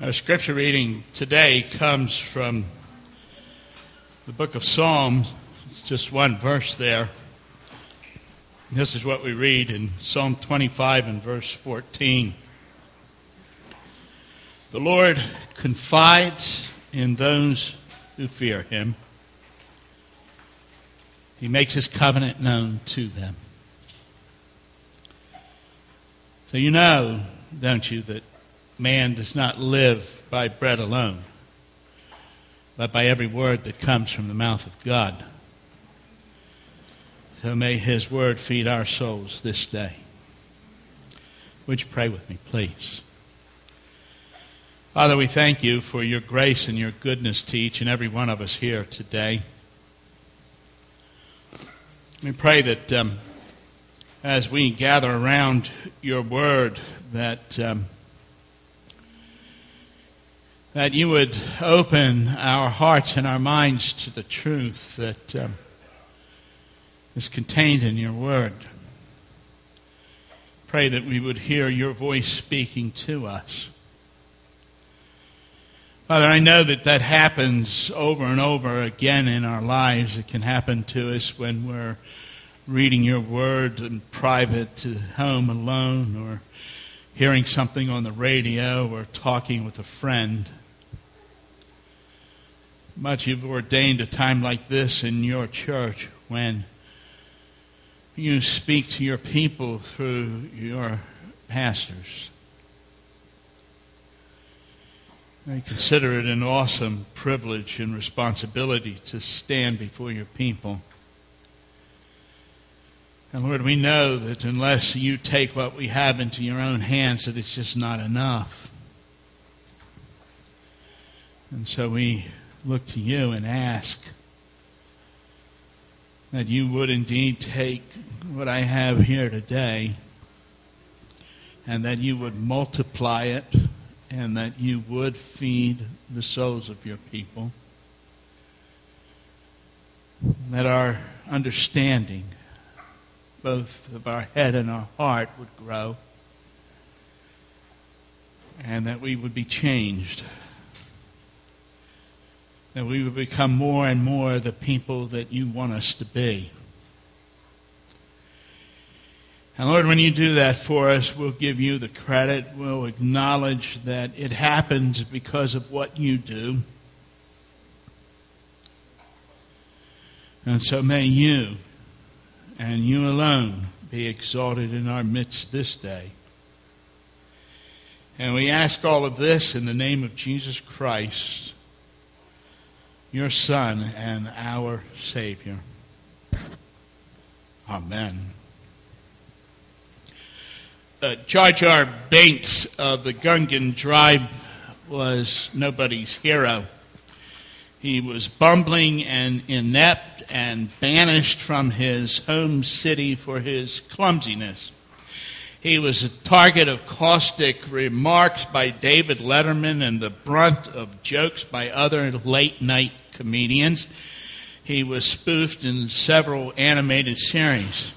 Our scripture reading today comes from the book of Psalms. It's just one verse there. This is what we read in Psalm 25 and verse 14. The Lord confides in those who fear him. He makes his covenant known to them. So you know, don't you, that man does not live by bread alone, but by every word that comes from the mouth of God. So may his word feed our souls this day. Would you pray with me, please? Father, we thank you for your grace and your goodness to each and every one of us here today. We pray that um, as we gather around your word, that um, that you would open our hearts and our minds to the truth that um, is contained in your word. Pray that we would hear your voice speaking to us. Father, I know that that happens over and over again in our lives. It can happen to us when we're reading your word in private, at home alone, or hearing something on the radio, or talking with a friend much you've ordained a time like this in your church when you speak to your people through your pastors. I consider it an awesome privilege and responsibility to stand before your people. And Lord, we know that unless you take what we have into your own hands, that it's just not enough. And so we look to you and ask that you would indeed take what I have here today and that you would multiply it and that you would feed the souls of your people. That our understanding, both of our head and our heart, would grow and that we would be changed that we would become more and more the people that you want us to be. And Lord, when you do that for us, we'll give you the credit. We'll acknowledge that it happens because of what you do. And so may you and you alone be exalted in our midst this day. And we ask all of this in the name of Jesus Christ your Son and our Savior. Amen. Uh, Jar Jar Binks of the Gungan tribe was nobody's hero. He was bumbling and inept and banished from his home city for his clumsiness. He was a target of caustic remarks by David Letterman and the brunt of jokes by other late night comedians. He was spoofed in several animated series.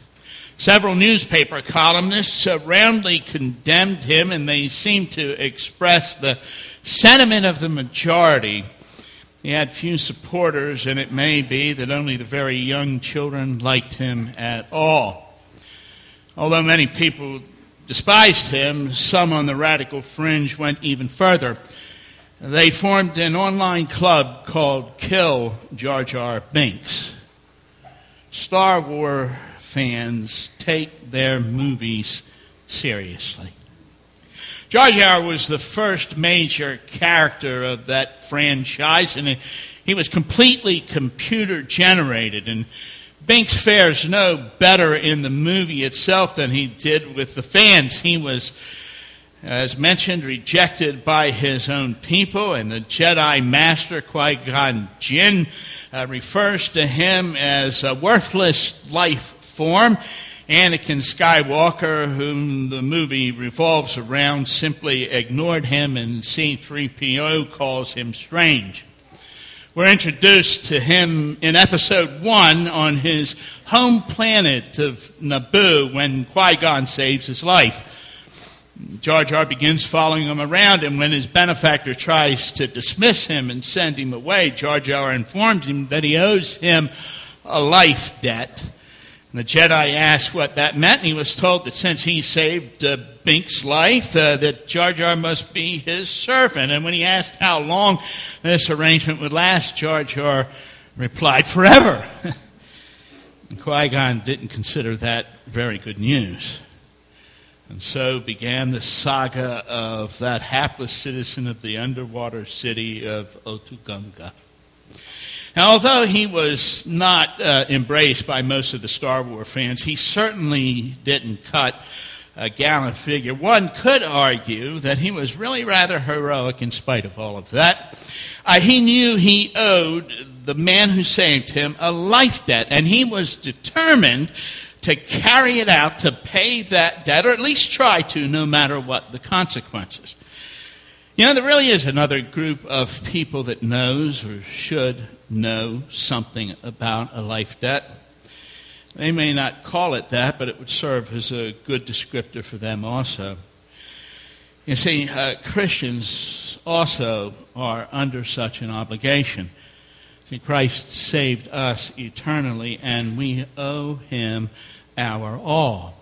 Several newspaper columnists roundly condemned him, and they seemed to express the sentiment of the majority. He had few supporters, and it may be that only the very young children liked him at all. Although many people despised him, some on the radical fringe went even further. They formed an online club called Kill Jar Jar Binks. Star Wars fans take their movies seriously. Jar Jar was the first major character of that franchise, and he was completely computer generated. And Binks fares no better in the movie itself than he did with the fans. He was, as mentioned, rejected by his own people, and the Jedi Master Qui Gon Jinn uh, refers to him as a worthless life form. Anakin Skywalker, whom the movie revolves around, simply ignored him, and C3PO calls him strange. We're introduced to him in episode one on his home planet of Naboo when Qui Gon saves his life. Jar Jar begins following him around, and when his benefactor tries to dismiss him and send him away, Jar Jar informs him that he owes him a life debt. And the Jedi asked what that meant, and he was told that since he saved uh, Binks' life, uh, that Jar Jar must be his servant. And when he asked how long this arrangement would last, Jar Jar replied, Forever. Qui Gon didn't consider that very good news. And so began the saga of that hapless citizen of the underwater city of Otoh Gunga. Now, although he was not uh, embraced by most of the Star Wars fans, he certainly didn't cut a gallant figure. One could argue that he was really rather heroic in spite of all of that. Uh, he knew he owed the man who saved him a life debt, and he was determined to carry it out to pay that debt, or at least try to, no matter what the consequences. You know, there really is another group of people that knows or should know something about a life debt. They may not call it that, but it would serve as a good descriptor for them also. You see, uh, Christians also are under such an obligation. See, Christ saved us eternally, and we owe him our all.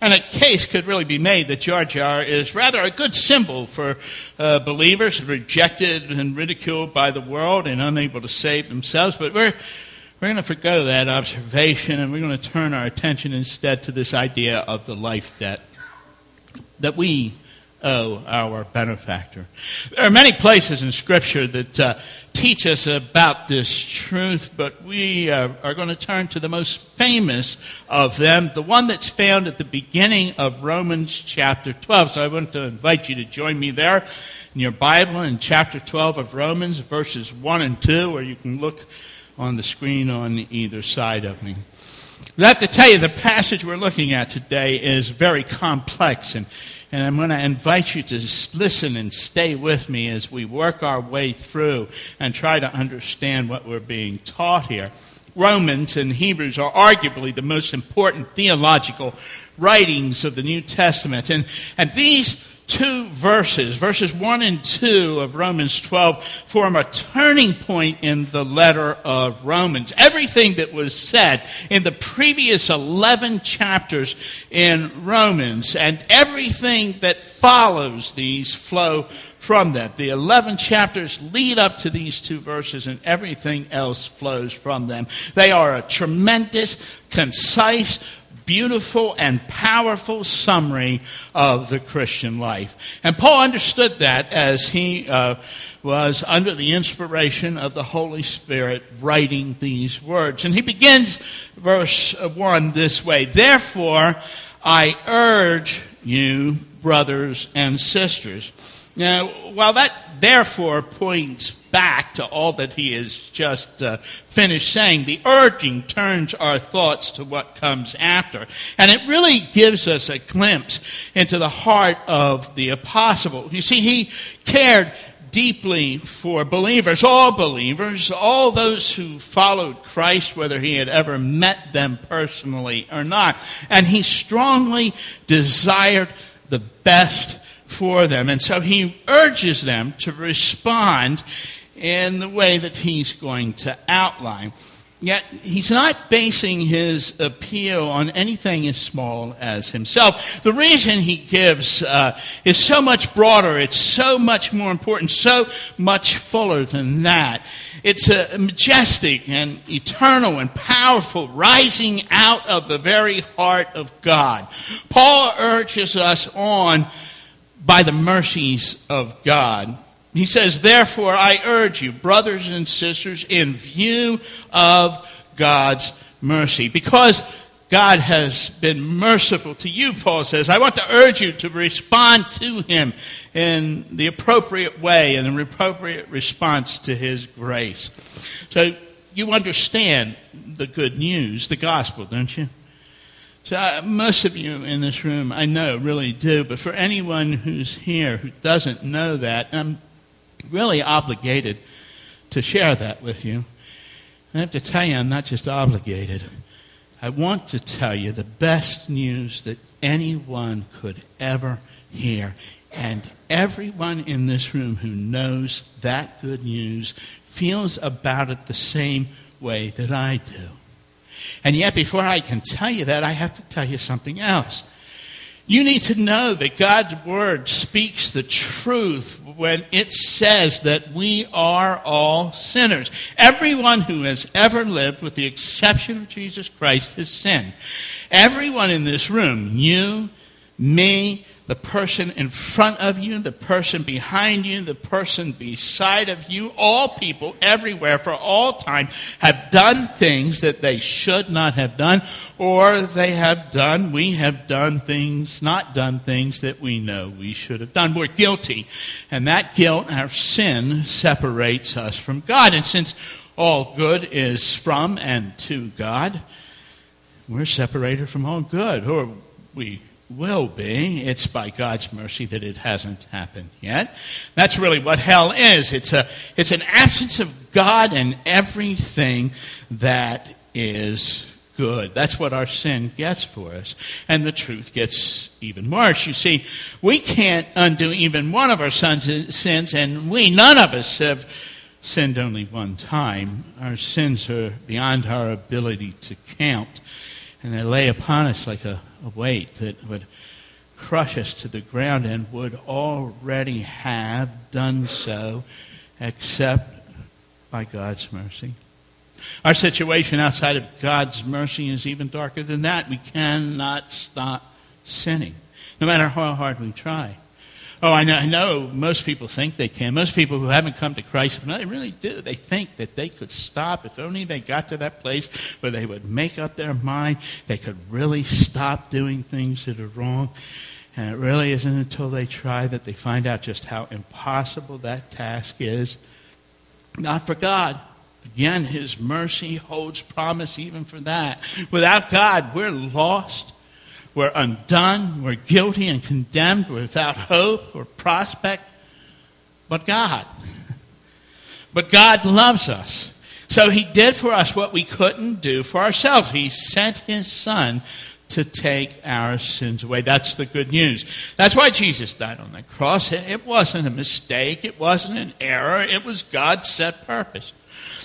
And a case could really be made that Jar Jar is rather a good symbol for uh, believers rejected and ridiculed by the world and unable to save themselves. But we're, we're going to forego that observation and we're going to turn our attention instead to this idea of the life debt that we owe our benefactor. There are many places in Scripture that uh, teach us about this truth, but we uh, are going to turn to the most famous of them, the one that's found at the beginning of Romans chapter 12. So I want to invite you to join me there in your Bible in chapter 12 of Romans, verses 1 and 2, where you can look on the screen on either side of me. I have to tell you, the passage we're looking at today is very complex and and I'm going to invite you to listen and stay with me as we work our way through and try to understand what we're being taught here. Romans and Hebrews are arguably the most important theological writings of the New Testament. And, and these two verses, verses 1 and 2 of Romans 12, form a turning point in the letter of Romans. Everything that was said in the previous 11 chapters in Romans and everything that follows these flow from that. The 11 chapters lead up to these two verses, and everything else flows from them. They are a tremendous, concise, beautiful and powerful summary of the Christian life. And Paul understood that as he uh, was under the inspiration of the Holy Spirit writing these words. And he begins verse 1 this way Therefore, I urge you, brothers and sisters. Now, while that therefore points back to all that he has just uh, finished saying, the urging turns our thoughts to what comes after. And it really gives us a glimpse into the heart of the apostle. You see, he cared deeply for believers, all believers, all those who followed Christ, whether he had ever met them personally or not. And he strongly desired the best for them. And so he urges them to respond in the way that he's going to outline. Yet he's not basing his appeal on anything as small as himself. The reason he gives uh, is so much broader, it's so much more important, so much fuller than that. It's a majestic and eternal and powerful rising out of the very heart of God. Paul urges us on by the mercies of God. He says, Therefore, I urge you, brothers and sisters, in view of God's mercy, because God has been merciful to you, Paul says. I want to urge you to respond to him in the appropriate way and the appropriate response to his grace. So you understand the good news, the gospel, don't you? So, uh, most of you in this room, I know, really do, but for anyone who's here who doesn't know that, I'm really obligated to share that with you. I have to tell you, I'm not just obligated. I want to tell you the best news that anyone could ever hear. And everyone in this room who knows that good news feels about it the same way that I do. And yet, before I can tell you that, I have to tell you something else. You need to know that God's Word speaks the truth when it says that we are all sinners. Everyone who has ever lived, with the exception of Jesus Christ, has sinned. Everyone in this room, you, me, the person in front of you, the person behind you, the person beside of you, all people everywhere for all time have done things that they should not have done, or they have done, we have done things, not done things that we know we should have done. We're guilty. And that guilt, our sin, separates us from God. And since all good is from and to God, we're separated from all good, or we will be. It's by God's mercy that it hasn't happened yet. That's really what hell is. It's, a, it's an absence of God and everything that is good. That's what our sin gets for us. And the truth gets even worse. You see, we can't undo even one of our sons' sins, and we, none of us, have sinned only one time. Our sins are beyond our ability to count, and they lay upon us like a a weight that would crush us to the ground and would already have done so except by God's mercy. Our situation outside of God's mercy is even darker than that. We cannot stop sinning, no matter how hard we try. Oh, I know, I know most people think they can. Most people who haven't come to Christ, no, they really do. They think that they could stop if only they got to that place where they would make up their mind. They could really stop doing things that are wrong. And it really isn't until they try that they find out just how impossible that task is. Not for God. Again, His mercy holds promise even for that. Without God, we're lost. We're undone. We're guilty and condemned. Without hope or prospect. But God. But God loves us. So He did for us what we couldn't do for ourselves. He sent His Son to take our sins away. That's the good news. That's why Jesus died on the cross. It wasn't a mistake. It wasn't an error. It was God's set purpose.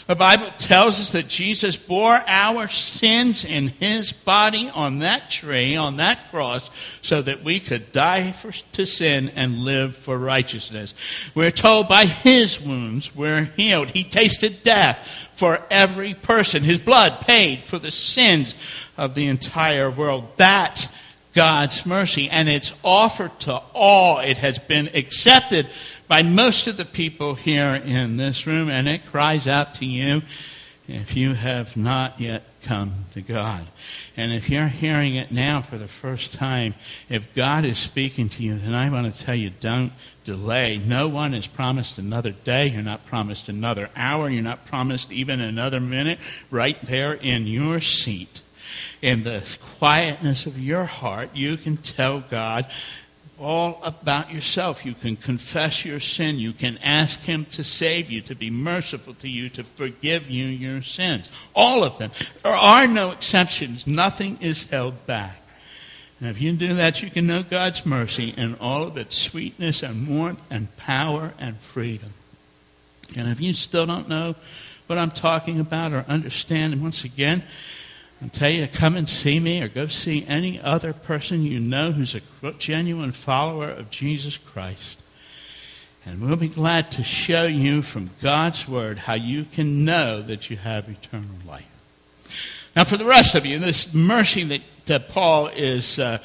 The Bible tells us that Jesus bore our sins in his body on that tree, on that cross, so that we could die for, to sin and live for righteousness. We're told by his wounds we're healed. He tasted death for every person. His blood paid for the sins of the entire world. That's God's mercy, and it's offered to all. It has been accepted by most of the people here in this room, and it cries out to you if you have not yet come to God. And if you're hearing it now for the first time, if God is speaking to you, then I want to tell you don't delay. No one is promised another day. You're not promised another hour. You're not promised even another minute right there in your seat. In the quietness of your heart, you can tell God, all about yourself. You can confess your sin. You can ask Him to save you, to be merciful to you, to forgive you your sins. All of them. There are no exceptions. Nothing is held back. And if you do that, you can know God's mercy in all of its sweetness and warmth and power and freedom. And if you still don't know what I'm talking about or understand, once again, and tell you to come and see me or go see any other person you know who's a genuine follower of Jesus Christ. And we'll be glad to show you from God's Word how you can know that you have eternal life. Now, for the rest of you, this mercy that, that Paul is uh,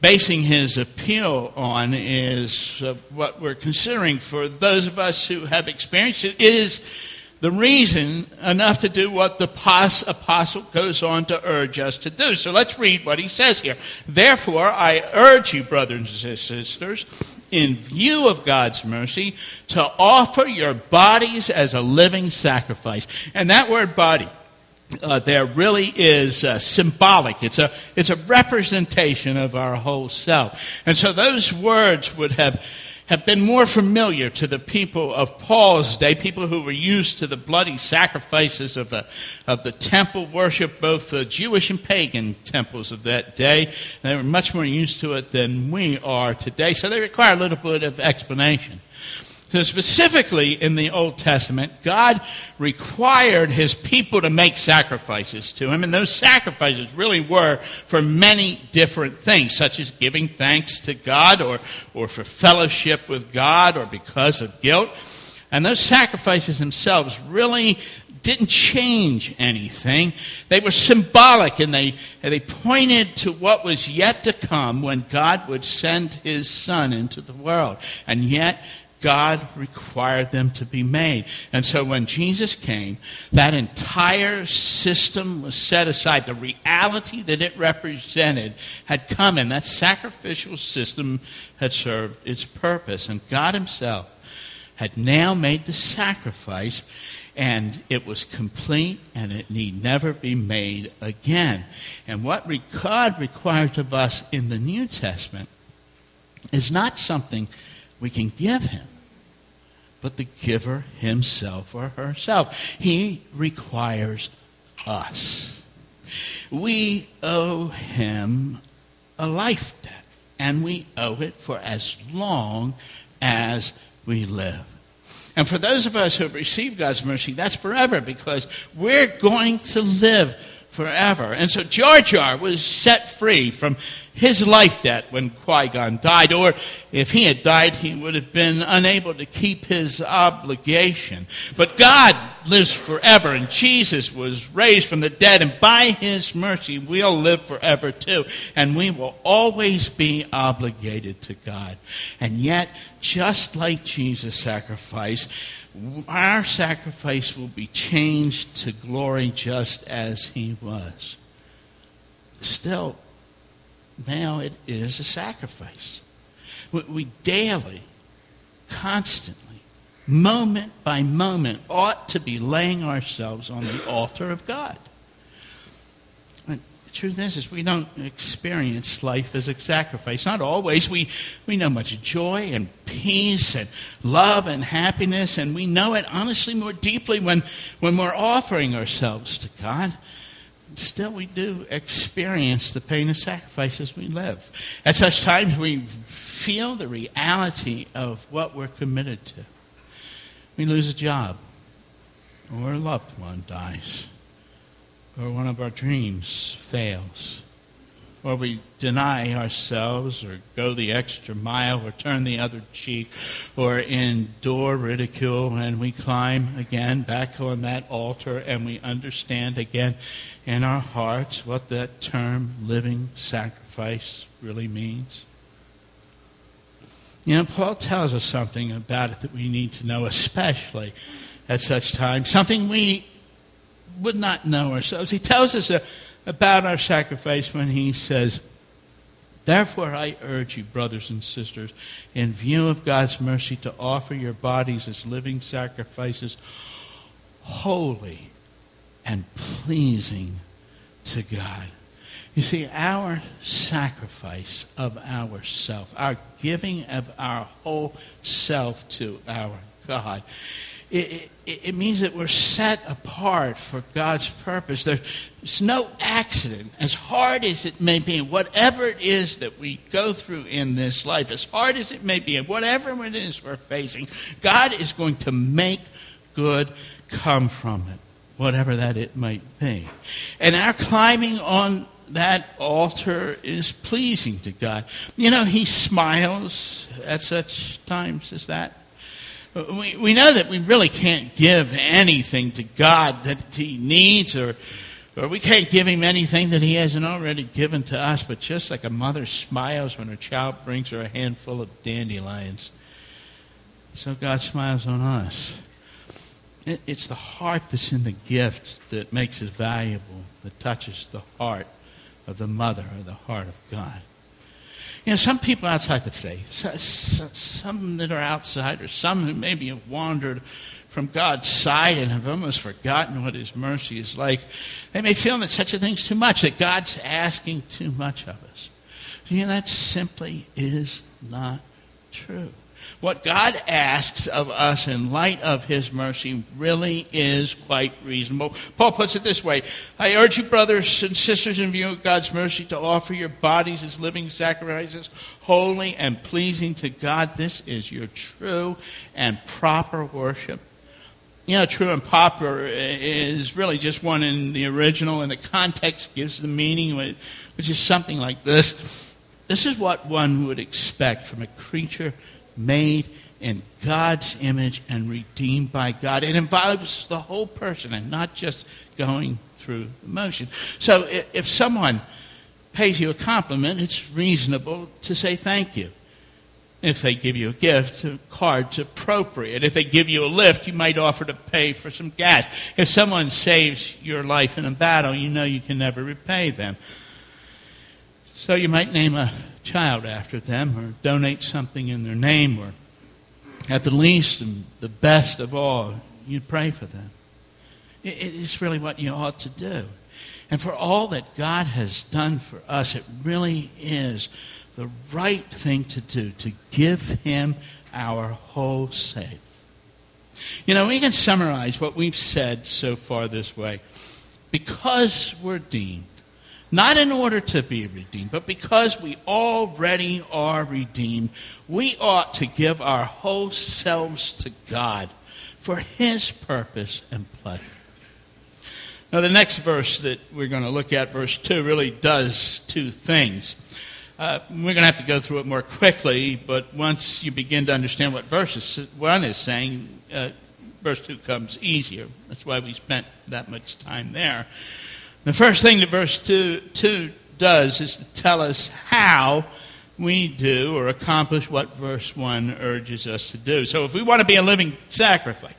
basing his appeal on is uh, what we're considering for those of us who have experienced it. It is the reason enough to do what the apostle goes on to urge us to do. So let's read what he says here. Therefore, I urge you, brothers and sisters, in view of God's mercy, to offer your bodies as a living sacrifice. And that word body, uh, there really is uh, symbolic. It's a, it's a representation of our whole self. And so those words would have have been more familiar to the people of Paul's day, people who were used to the bloody sacrifices of the, of the temple worship, both the Jewish and pagan temples of that day. They were much more used to it than we are today, so they require a little bit of explanation. So specifically in the Old Testament, God required his people to make sacrifices to him, and those sacrifices really were for many different things, such as giving thanks to God or, or for fellowship with God or because of guilt. And those sacrifices themselves really didn't change anything. They were symbolic and they, they pointed to what was yet to come when God would send his son into the world. And yet, God required them to be made. And so when Jesus came, that entire system was set aside. The reality that it represented had come, and that sacrificial system had served its purpose. And God Himself had now made the sacrifice, and it was complete, and it need never be made again. And what God requires of us in the New Testament is not something we can give him, but the giver himself or herself. He requires us. We owe him a life debt, and we owe it for as long as we live. And for those of us who have received God's mercy, that's forever because we're going to live forever. And so Jar Jar was set free from his life debt when Qui Gon died, or if he had died, he would have been unable to keep his obligation. But God lives forever, and Jesus was raised from the dead, and by his mercy, we'll live forever too. And we will always be obligated to God. And yet, just like Jesus' sacrifice, our sacrifice will be changed to glory just as he was. Still, now it is a sacrifice. We, daily, constantly, moment by moment, ought to be laying ourselves on the altar of God truth is, is we don't experience life as a sacrifice. Not always. We, we know much joy and peace and love and happiness, and we know it honestly more deeply when, when we're offering ourselves to God. Still, we do experience the pain of sacrifice as we live. At such times, we feel the reality of what we're committed to. We lose a job, or a loved one dies or one of our dreams fails, or we deny ourselves, or go the extra mile, or turn the other cheek, or endure ridicule, and we climb again back on that altar, and we understand again in our hearts what that term living sacrifice really means. You know, Paul tells us something about it that we need to know, especially at such times, something we would not know ourselves. He tells us uh, about our sacrifice when he says, Therefore, I urge you, brothers and sisters, in view of God's mercy, to offer your bodies as living sacrifices, holy and pleasing to God. You see, our sacrifice of ourself, our giving of our whole self to our God, it, it, it, means that we're set apart for God's purpose. There's no accident, as hard as it may be, whatever it is that we go through in this life, as hard as it may be, whatever it is we're facing, God is going to make good come from it, whatever that it might be. And our climbing on that altar is pleasing to God. You know, He smiles at such times as that. We, we know that we really can't give anything to God that He needs, or, or we can't give Him anything that He hasn't already given to us. But just like a mother smiles when her child brings her a handful of dandelions, so God smiles on us. It, it's the heart that's in the gift that makes it valuable, that touches the heart of the mother or the heart of God. You know, some people outside the faith, some that are outsiders, some who maybe have wandered from God's side and have almost forgotten what His mercy is like, they may feel that such a thing's too much, that God's asking too much of us. You know, that simply is not true. What God asks of us in light of his mercy really is quite reasonable. Paul puts it this way I urge you, brothers and sisters, in view of God's mercy, to offer your bodies as living sacrifices, holy and pleasing to God. This is your true and proper worship. You know, true and proper is really just one in the original, and the context gives the meaning, which is something like this. This is what one would expect from a creature made in God's image and redeemed by God. It involves the whole person and not just going through the motion. So if someone pays you a compliment, it's reasonable to say thank you. If they give you a gift, a card's appropriate. If they give you a lift, you might offer to pay for some gas. If someone saves your life in a battle, you know you can never repay them. So you might name a child after them or donate something in their name or at the least and the best of all, you pray for them. It is really what you ought to do. And for all that God has done for us, it really is the right thing to do to give Him our whole self. You know, we can summarize what we've said so far this way. Because we're deemed, not in order to be redeemed, but because we already are redeemed, we ought to give our whole selves to God for His purpose and pleasure. Now, the next verse that we're going to look at, verse 2, really does two things. Uh, we're going to have to go through it more quickly, but once you begin to understand what verse 1 is saying, uh, verse 2 comes easier. That's why we spent that much time there. The first thing that verse 2, 2 does is to tell us how we do or accomplish what verse 1 urges us to do. So if we want to be a living sacrifice,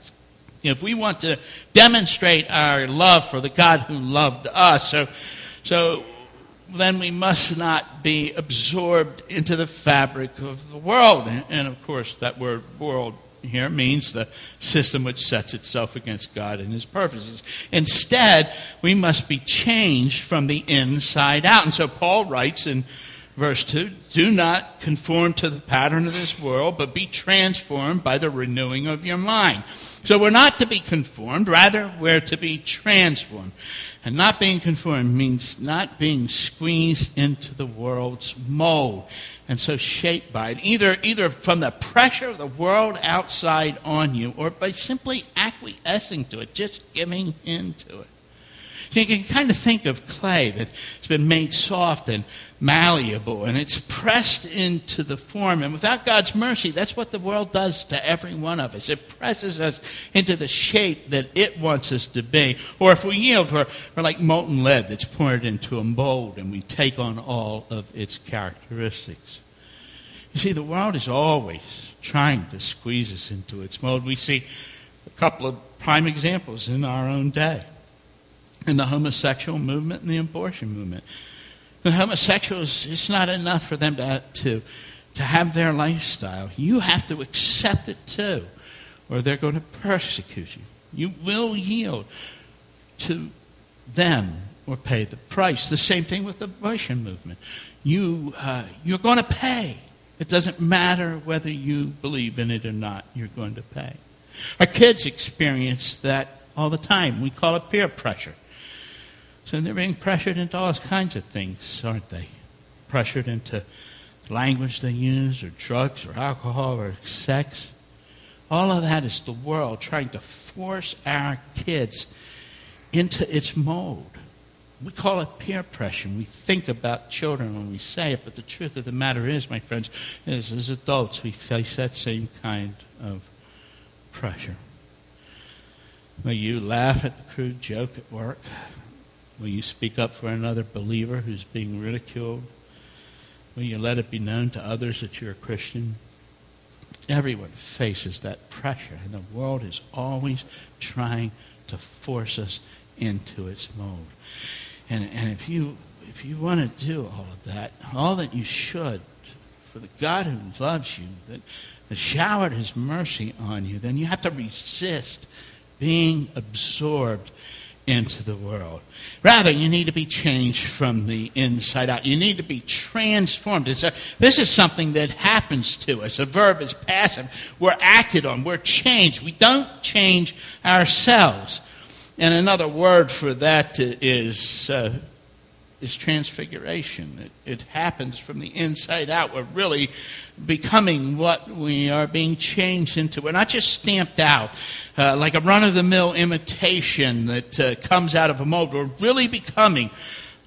if we want to demonstrate our love for the God who loved us, so, so then we must not be absorbed into the fabric of the world. And, and of course, that word world here means the system which sets itself against God and his purposes. Instead, we must be changed from the inside out. And so Paul writes in verse 2 Do not conform to the pattern of this world, but be transformed by the renewing of your mind. So we're not to be conformed, rather, we're to be transformed. And not being conformed means not being squeezed into the world's mold and so shaped by it, either, either from the pressure of the world outside on you or by simply acquiescing to it, just giving in to it. So you can kind of think of clay that's been made soft and malleable and it's pressed into the form. And without God's mercy, that's what the world does to every one of us. It presses us into the shape that it wants us to be. Or if we yield, we're, we're like molten lead that's poured into a mold and we take on all of its characteristics. You see, the world is always trying to squeeze us into its mold. We see a couple of prime examples in our own day in the homosexual movement and the abortion movement. The homosexuals, it's not enough for them to, to, to have their lifestyle. You have to accept it too, or they're going to persecute you. You will yield to them or pay the price. The same thing with the abortion movement. You, uh, you're going to pay. It doesn't matter whether you believe in it or not, you're going to pay. Our kids experience that all the time. We call it peer pressure. So they're being pressured into all kinds of things, aren't they? Pressured into language they use, or drugs, or alcohol, or sex. All of that is the world trying to force our kids into its mold. We call it peer pressure. We think about children when we say it, but the truth of the matter is, my friends, is as adults we face that same kind of pressure. Will you laugh at the crude joke at work? Will you speak up for another believer who's being ridiculed? Will you let it be known to others that you're a Christian? Everyone faces that pressure, and the world is always trying to force us into its mold. And, and if you if you want to do all of that, all that you should, for the God who loves you, that has showered his mercy on you, then you have to resist being absorbed into the world. Rather, you need to be changed from the inside out. You need to be transformed. A, this is something that happens to us. A verb is passive. We're acted on. We're changed. We don't change ourselves. And another word for that is uh, is transfiguration. It, it, happens from the inside out. We're really becoming what we are being changed into. We're not just stamped out uh, like a run of the mill imitation that uh, comes out of a mold. We're really becoming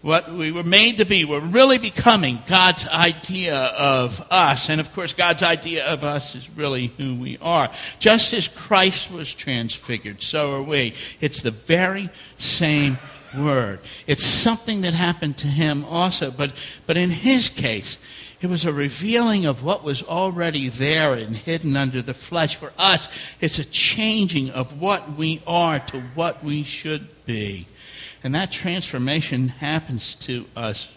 what we were made to be. We're really becoming God's idea of us. And of course, God's idea of us is really who we are. Just as Christ was transfigured, so are we. It's the very same word. It's something that happened to him also, but, but in his case, it was a revealing of what was already there and hidden under the flesh. For us, it's a changing of what we are to what we should be. And that transformation happens to us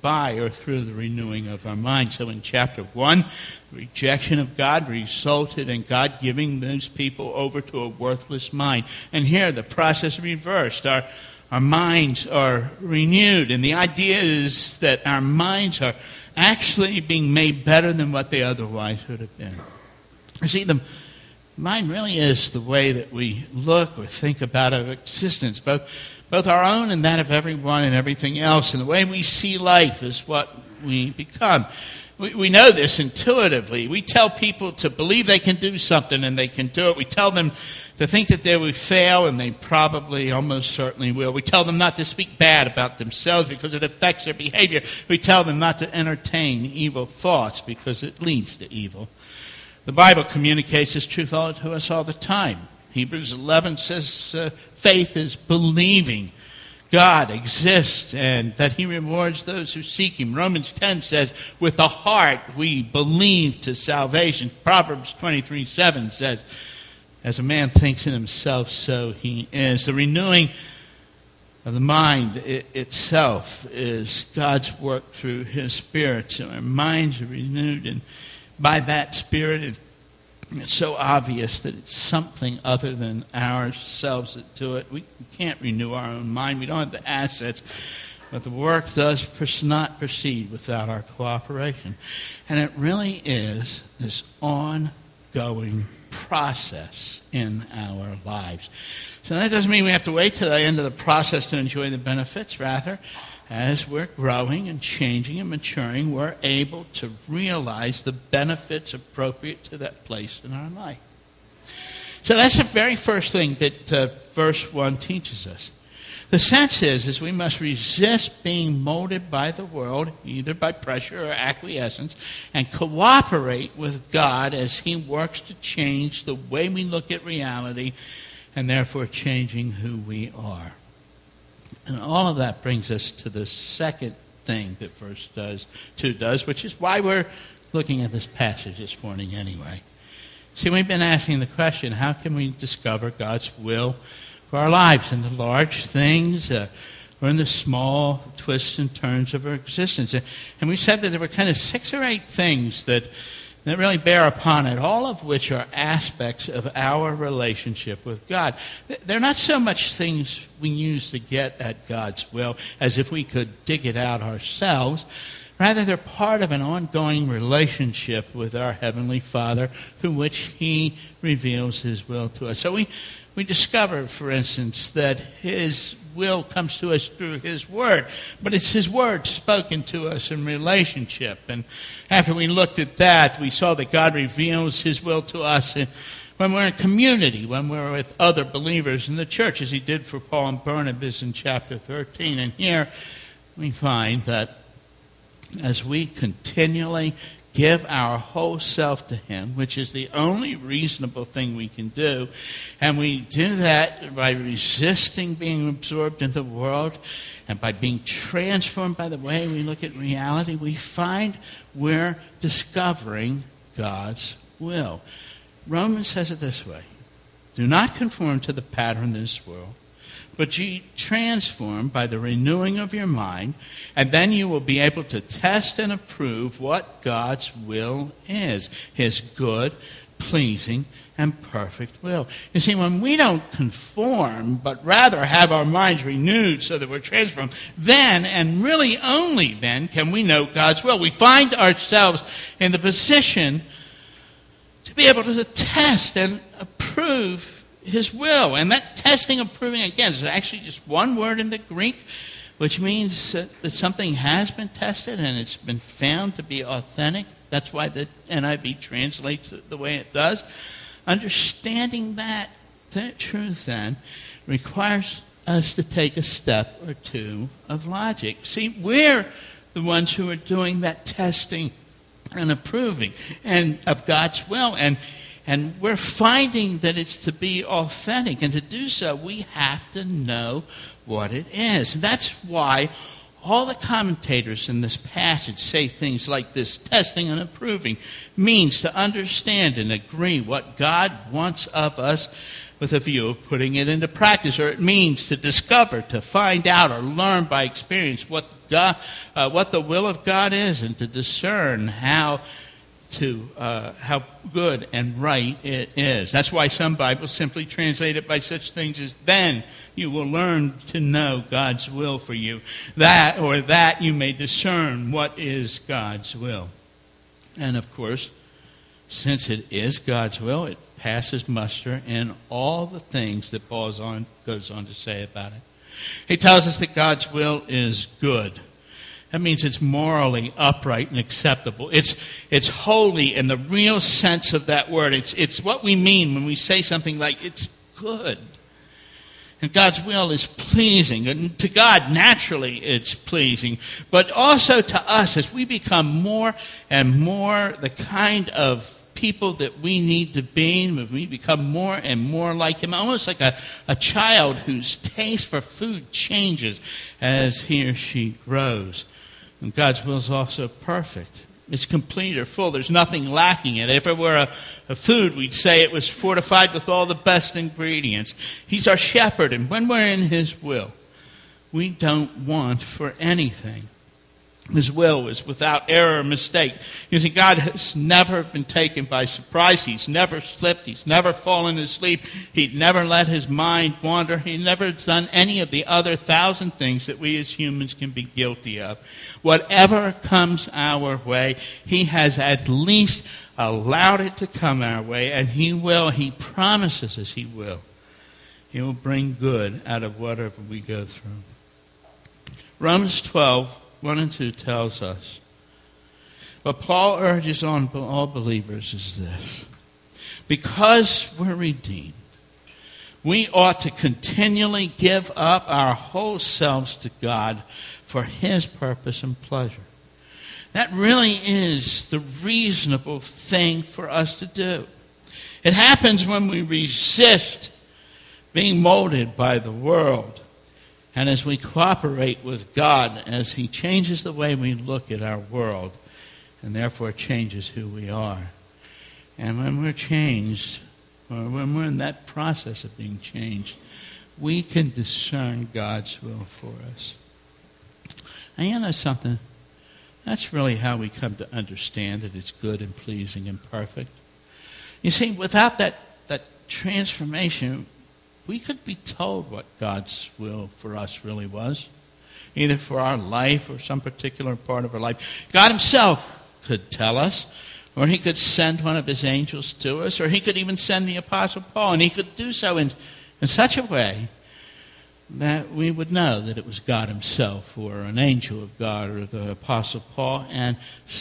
by or through the renewing of our mind. So in chapter 1, the rejection of God resulted in God giving those people over to a worthless mind. And here the process reversed. Our, our minds are renewed. And the idea is that our minds are actually being made better than what they otherwise would have been. You see, the mind really is the way that we look or think about our existence, both both our own and that of everyone and everything else. And the way we see life is what we become. We, we know this intuitively. We tell people to believe they can do something and they can do it. We tell them to think that they will fail and they probably almost certainly will. We tell them not to speak bad about themselves because it affects their behavior. We tell them not to entertain evil thoughts because it leads to evil. The Bible communicates this truth all to us all the time. Hebrews 11 says uh, faith is believing God exists and that He rewards those who seek Him. Romans 10 says, with the heart we believe to salvation. Proverbs 23 7 says, as a man thinks in himself, so he is. The renewing of the mind it, itself is God's work through His Spirit. So our minds are renewed, and by that Spirit, it it's so obvious that it's something other than ourselves that do it. We can't renew our own mind. We don't have the assets. But the work does not proceed without our cooperation. And it really is this ongoing process in our lives. So that doesn't mean we have to wait till the end of the process to enjoy the benefits. Rather, as we're growing and changing and maturing, we're able to realize the benefits appropriate to that place in our life. So that's the very first thing that uh, verse 1 teaches us. The sense is, is we must resist being molded by the world, either by pressure or acquiescence, and cooperate with God as He works to change the way we look at reality and therefore changing who we are. And all of that brings us to the second thing that verse does, 2 does, which is why we're looking at this passage this morning anyway. See, we've been asking the question how can we discover God's will for our lives in the large things uh, or in the small twists and turns of our existence? And we said that there were kind of six or eight things that that really bear upon it, all of which are aspects of our relationship with God. They're not so much things we use to get at God's will as if we could dig it out ourselves. Rather, they're part of an ongoing relationship with our Heavenly Father through which He reveals His will to us. So we, we discover, for instance, that His will comes to us through His Word. But it's His Word spoken to us in relationship. And after we looked at that, we saw that God reveals His will to us when we're in community, when we're with other believers in the church, as He did for Paul and Barnabas in chapter 13. And here we find that as we continually give our whole self to Him, which is the only reasonable thing we can do. And we do that by resisting being absorbed in the world and by being transformed by the way we look at reality. We find we're discovering God's will. Romans says it this way Do not conform to the pattern of this world but you transform by the renewing of your mind, and then you will be able to test and approve what God's will is his good, pleasing, and perfect will. You see, when we don't conform, but rather have our minds renewed so that we're transformed, then, and really only then, can we know God's will. We find ourselves in the position to be able to test and approve His will. And that testing, and approving, again, is actually just one word in the Greek, which means that something has been tested and it's been found to be authentic. That's why the NIV translates it the way it does. Understanding that, that truth then requires us to take a step or two of logic. See, we're the ones who are doing that testing and approving and of God's will and and we're finding that it's to be authentic. And to do so we have to know what it is. And that's why all the commentators in this passage say things like this. Testing and approving means to understand and agree what God wants of us with a view of putting it into practice, or it means to discover, to find out, or learn by experience what, God, uh, what the will of God is, and to discern how to uh, how good and right it is. That's why some Bibles simply translate it by such things as then you will learn to know God's will for you. That or that you may discern what is God's will. And of course, since it is God's will, it passes muster in all the things that Paul on, goes on to say about it. He tells us that God's will is good. That means it's morally upright and acceptable. It's, it's holy in the real sense of that word. It's, it's what we mean when we say something like, it's good. And God's will is pleasing. And to God, naturally, it's pleasing. But also to us, as we become more and more the kind of people that we need to be, we become more and more like Him, almost like a, a child whose taste for food changes as he or she grows. And God's will is also perfect. It's complete or full. There's nothing lacking in it. If it were a, a, food, we'd say it was fortified with all the best ingredients. He's our shepherd, and when we're in His will, we don't want for anything. His will is without error or mistake. You see, God has never been taken by surprise. He's never slipped. He's never fallen asleep. He'd never let his mind wander. He never done any of the other thousand things that we as humans can be guilty of. Whatever comes our way, He has at least allowed it to come our way, and He will. He promises us He will. He will bring good out of whatever we go through. Romans 12 1 and 2 tells us. What Paul urges on all believers is this because we're redeemed, we ought to continually give up our whole selves to God for His purpose and pleasure. That really is the reasonable thing for us to do. It happens when we resist being molded by the world and as we cooperate with God, as He changes the way we look at our world, and therefore changes who we are. And when we're changed, or when we're in that process of being changed, we can discern God's will for us. And you know something? That's really how we come to understand that it's good and pleasing and perfect. You see, without that, that transformation, we could be told what God's will for us really was, either for our life or some particular part of our life. God Himself could tell us, or He could send one of His angels to us, or He could even send the Apostle Paul, and He could do so in, in such a way that we would know that it was God Himself, or an angel of God, or the Apostle Paul. And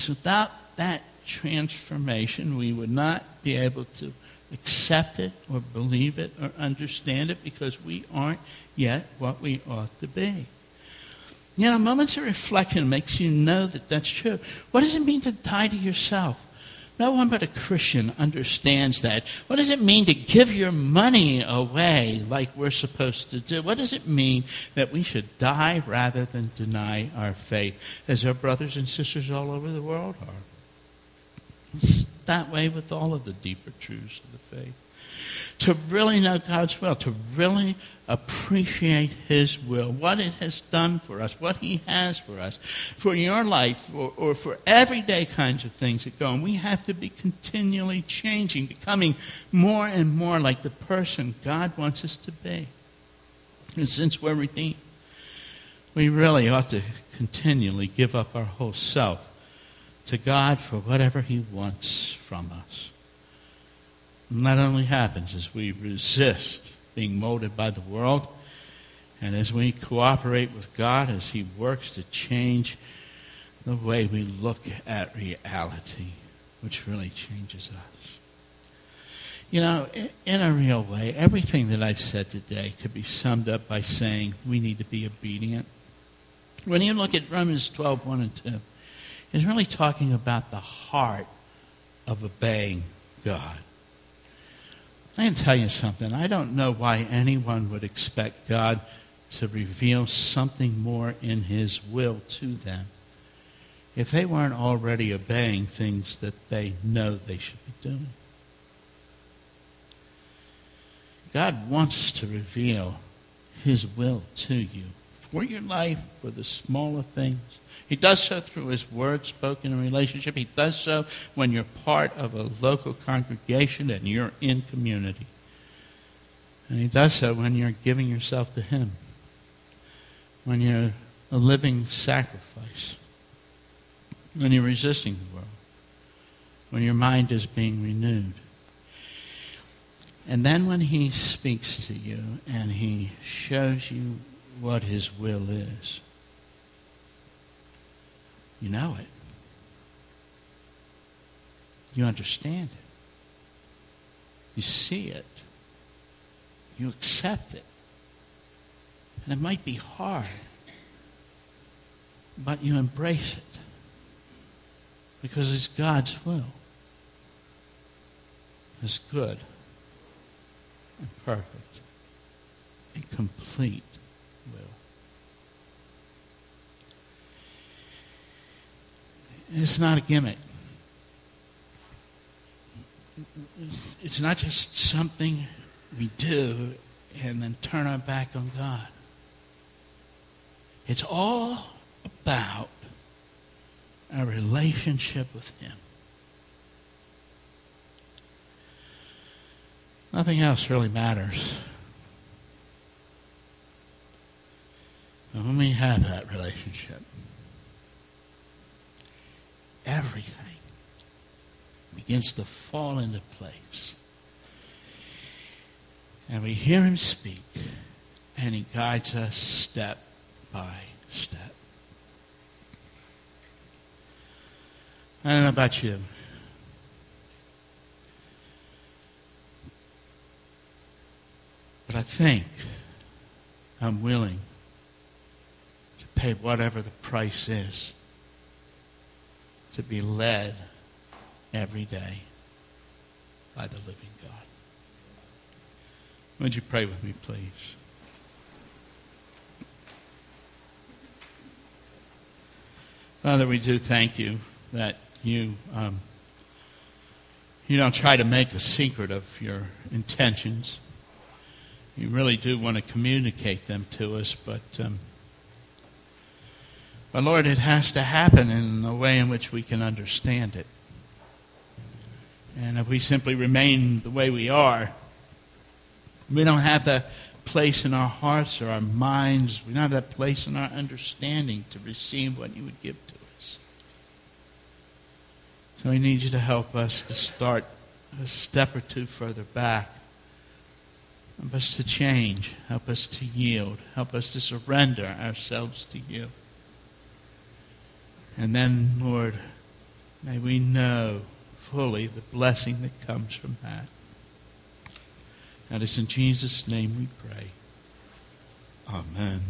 without that transformation, we would not be able to accept it or believe it or understand it because we aren't yet what we ought to be. You know, moments of reflection makes you know that that's true. What does it mean to die to yourself? No one but a Christian understands that. What does it mean to give your money away like we're supposed to do? What does it mean that we should die rather than deny our faith, as our brothers and sisters all over the world are? That way with all of the deeper truths of the faith. to really know God's will, to really appreciate His will, what it has done for us, what He has for us, for your life, or, or for everyday kinds of things that go. And we have to be continually changing, becoming more and more like the person God wants us to be. And since we're redeemed, we really ought to continually give up our whole self to God for whatever He wants from us. And that only happens as we resist being molded by the world and as we cooperate with God as He works to change the way we look at reality, which really changes us. You know, in a real way, everything that I've said today could be summed up by saying we need to be obedient. When you look at Romans 12, 1 and 2, it's really talking about the heart of obeying God. I can tell you something. I don't know why anyone would expect God to reveal something more in His will to them if they weren't already obeying things that they know they should be doing. God wants to reveal His will to you for your life, for the smaller things. He does so through his word spoken in relationship. He does so when you're part of a local congregation and you're in community. And he does so when you're giving yourself to him, when you're a living sacrifice, when you're resisting the world, when your mind is being renewed. And then when he speaks to you and he shows you what his will is, you know it. You understand it. You see it. You accept it. And it might be hard, but you embrace it because it's God's will. It's good and perfect and complete It's not a gimmick. It's not just something we do and then turn our back on God. It's all about our relationship with Him. Nothing else really matters. But when we have that relationship, everything begins to fall into place. And we hear him speak, and he guides us step by step. I don't know about you. But I think I'm willing pay whatever the price is to be led every day by the living God. Would you pray with me, please? Father, we do thank you that you um, you don't try to make a secret of your intentions. You really do want to communicate them to us, but um, but Lord, it has to happen in a way in which we can understand it. And if we simply remain the way we are, we don't have that place in our hearts or our minds, we don't have that place in our understanding to receive what you would give to us. So we need you to help us to start a step or two further back. Help us to change. Help us to yield. Help us to surrender ourselves to you. And then, Lord, may we know fully the blessing that comes from that. And it's in Jesus' name we pray. Amen.